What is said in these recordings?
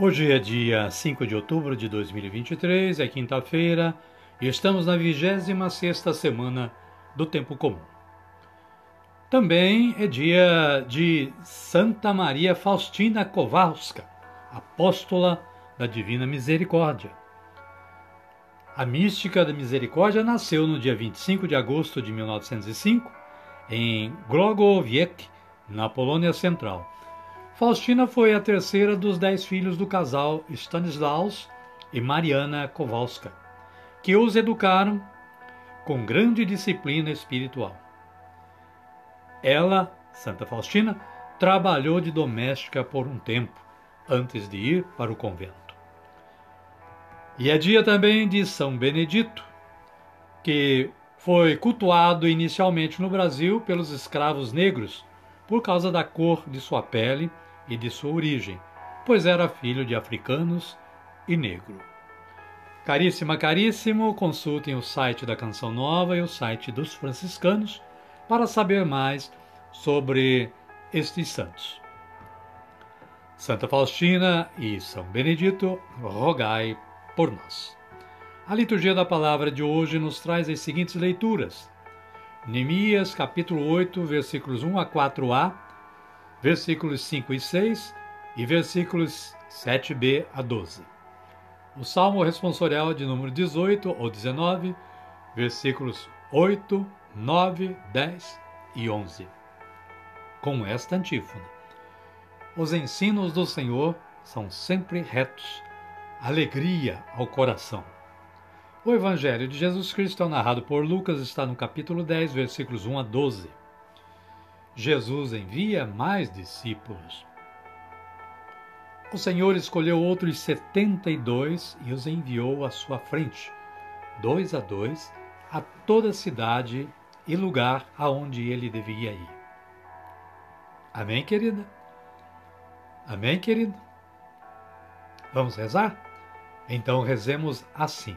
Hoje é dia 5 de outubro de 2023, é quinta-feira, e estamos na 26 semana do Tempo Comum. Também é dia de Santa Maria Faustina Kowalska, apóstola da Divina Misericórdia. A mística da misericórdia nasceu no dia 25 de agosto de 1905 em Glogowiec, na Polônia Central Faustina foi a terceira dos dez filhos do casal Stanislaus e Mariana Kowalska, que os educaram com grande disciplina espiritual. Ela, Santa Faustina, trabalhou de doméstica por um tempo, antes de ir para o convento. E é dia também de São Benedito, que foi cultuado inicialmente no Brasil pelos escravos negros por causa da cor de sua pele e de sua origem, pois era filho de africanos e negro. Caríssima, caríssimo, consultem o site da Canção Nova e o site dos franciscanos para saber mais sobre estes santos. Santa Faustina e São Benedito, rogai por nós. A liturgia da palavra de hoje nos traz as seguintes leituras. Neemias, capítulo 8, versículos 1 a 4a, versículos 5 e 6 e versículos 7b a 12. O Salmo responsorial de número 18 ou 19, versículos 8, 9, 10 e 11. Com esta antífona: Os ensinos do Senhor são sempre retos, alegria ao coração. O Evangelho de Jesus Cristo, narrado por Lucas, está no capítulo 10, versículos 1 a 12. Jesus envia mais discípulos. O Senhor escolheu outros setenta e dois e os enviou à sua frente, dois a dois, a toda cidade e lugar aonde ele devia ir. Amém, querida? Amém, querido? Vamos rezar? Então rezemos assim.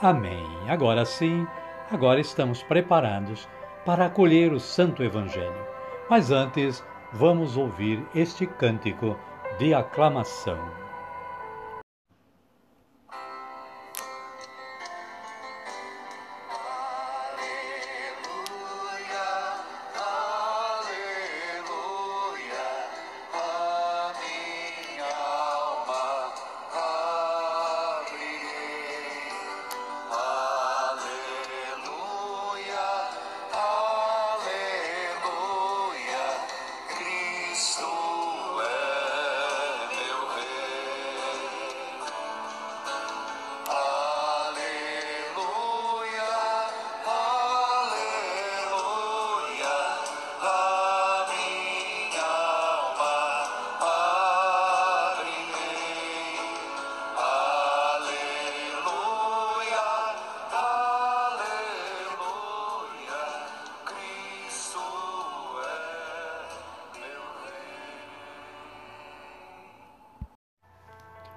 Amém. Agora sim, agora estamos preparados para acolher o Santo Evangelho. Mas antes, vamos ouvir este cântico de aclamação.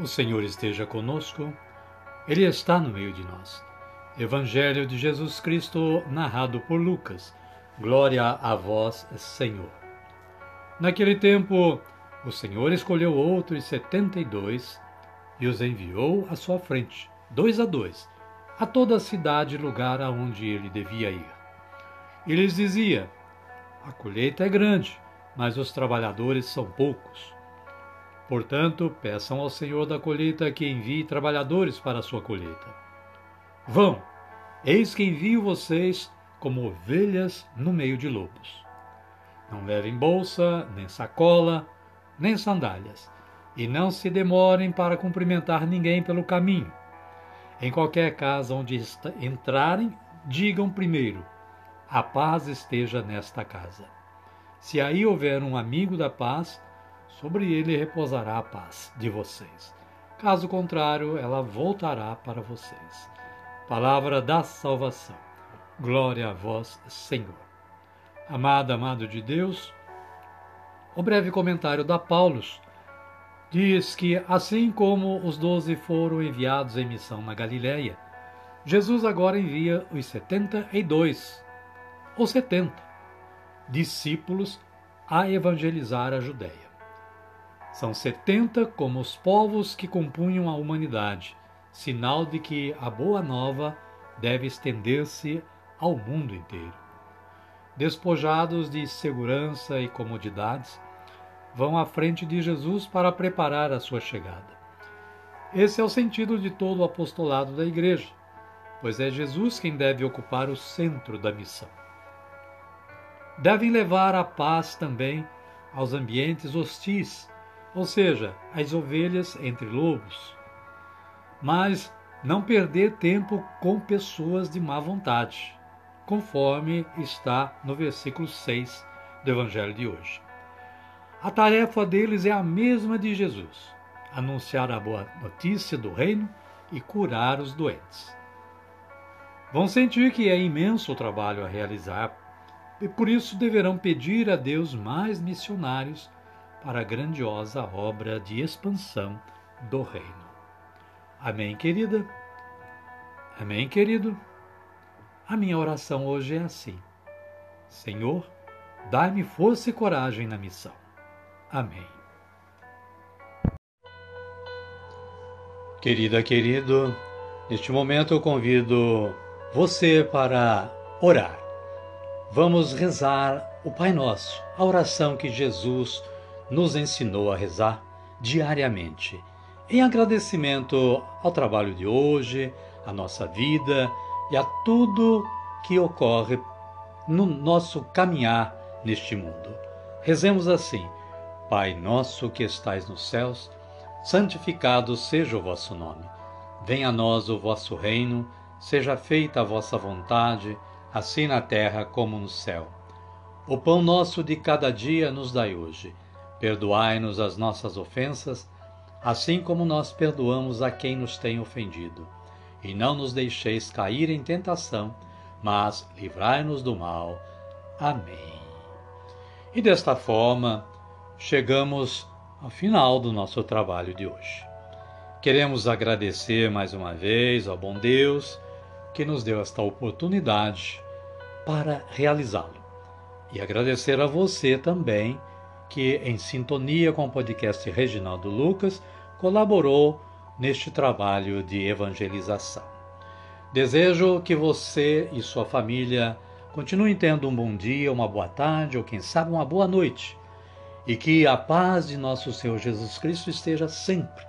O Senhor esteja conosco, Ele está no meio de nós. Evangelho de Jesus Cristo, narrado por Lucas. Glória a vós, Senhor. Naquele tempo, o Senhor escolheu outros setenta e dois e os enviou à sua frente, dois a dois, a toda a cidade e lugar aonde ele devia ir. E lhes dizia: A colheita é grande, mas os trabalhadores são poucos. Portanto, peçam ao Senhor da colheita que envie trabalhadores para a sua colheita. Vão, eis que envio vocês como ovelhas no meio de lobos. Não levem bolsa, nem sacola, nem sandálias, e não se demorem para cumprimentar ninguém pelo caminho. Em qualquer casa onde entrarem, digam primeiro: A paz esteja nesta casa. Se aí houver um amigo da paz, sobre ele repousará a paz de vocês. Caso contrário, ela voltará para vocês. Palavra da salvação. Glória a vós, Senhor. Amada, amado de Deus, o breve comentário da Paulus diz que, assim como os doze foram enviados em missão na Galiléia, Jesus agora envia os setenta e dois, ou setenta, discípulos a evangelizar a Judéia. São setenta como os povos que compunham a humanidade, sinal de que a boa nova deve estender-se ao mundo inteiro. Despojados de segurança e comodidades, vão à frente de Jesus para preparar a sua chegada. Esse é o sentido de todo o apostolado da Igreja, pois é Jesus quem deve ocupar o centro da missão. Devem levar a paz também aos ambientes hostis ou seja, as ovelhas entre lobos. Mas não perder tempo com pessoas de má vontade, conforme está no versículo 6 do Evangelho de hoje. A tarefa deles é a mesma de Jesus: anunciar a boa notícia do reino e curar os doentes. Vão sentir que é imenso o trabalho a realizar e por isso deverão pedir a Deus mais missionários para a grandiosa obra de expansão do Reino. Amém, querida? Amém, querido? A minha oração hoje é assim: Senhor, dai-me força e coragem na missão. Amém. Querida, querido, neste momento eu convido você para orar. Vamos rezar o Pai Nosso, a oração que Jesus nos ensinou a rezar diariamente, em agradecimento ao trabalho de hoje, à nossa vida e a tudo que ocorre no nosso caminhar neste mundo. Rezemos assim: Pai nosso que estais nos céus, santificado seja o vosso nome. Venha a nós o vosso reino, seja feita a vossa vontade, assim na terra como no céu. O pão nosso de cada dia nos dai hoje Perdoai-nos as nossas ofensas, assim como nós perdoamos a quem nos tem ofendido. E não nos deixeis cair em tentação, mas livrai-nos do mal. Amém. E desta forma, chegamos ao final do nosso trabalho de hoje. Queremos agradecer mais uma vez ao bom Deus que nos deu esta oportunidade para realizá-lo. E agradecer a você também que, em sintonia com o podcast Reginaldo Lucas, colaborou neste trabalho de evangelização. Desejo que você e sua família continuem tendo um bom dia, uma boa tarde ou, quem sabe, uma boa noite. E que a paz de nosso Senhor Jesus Cristo esteja sempre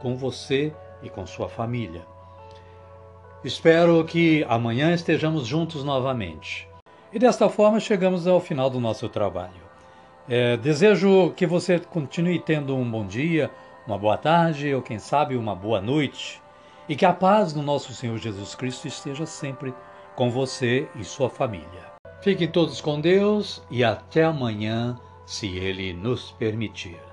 com você e com sua família. Espero que amanhã estejamos juntos novamente. E desta forma chegamos ao final do nosso trabalho. É, desejo que você continue tendo um bom dia, uma boa tarde ou, quem sabe, uma boa noite. E que a paz do nosso Senhor Jesus Cristo esteja sempre com você e sua família. Fiquem todos com Deus e até amanhã, se Ele nos permitir.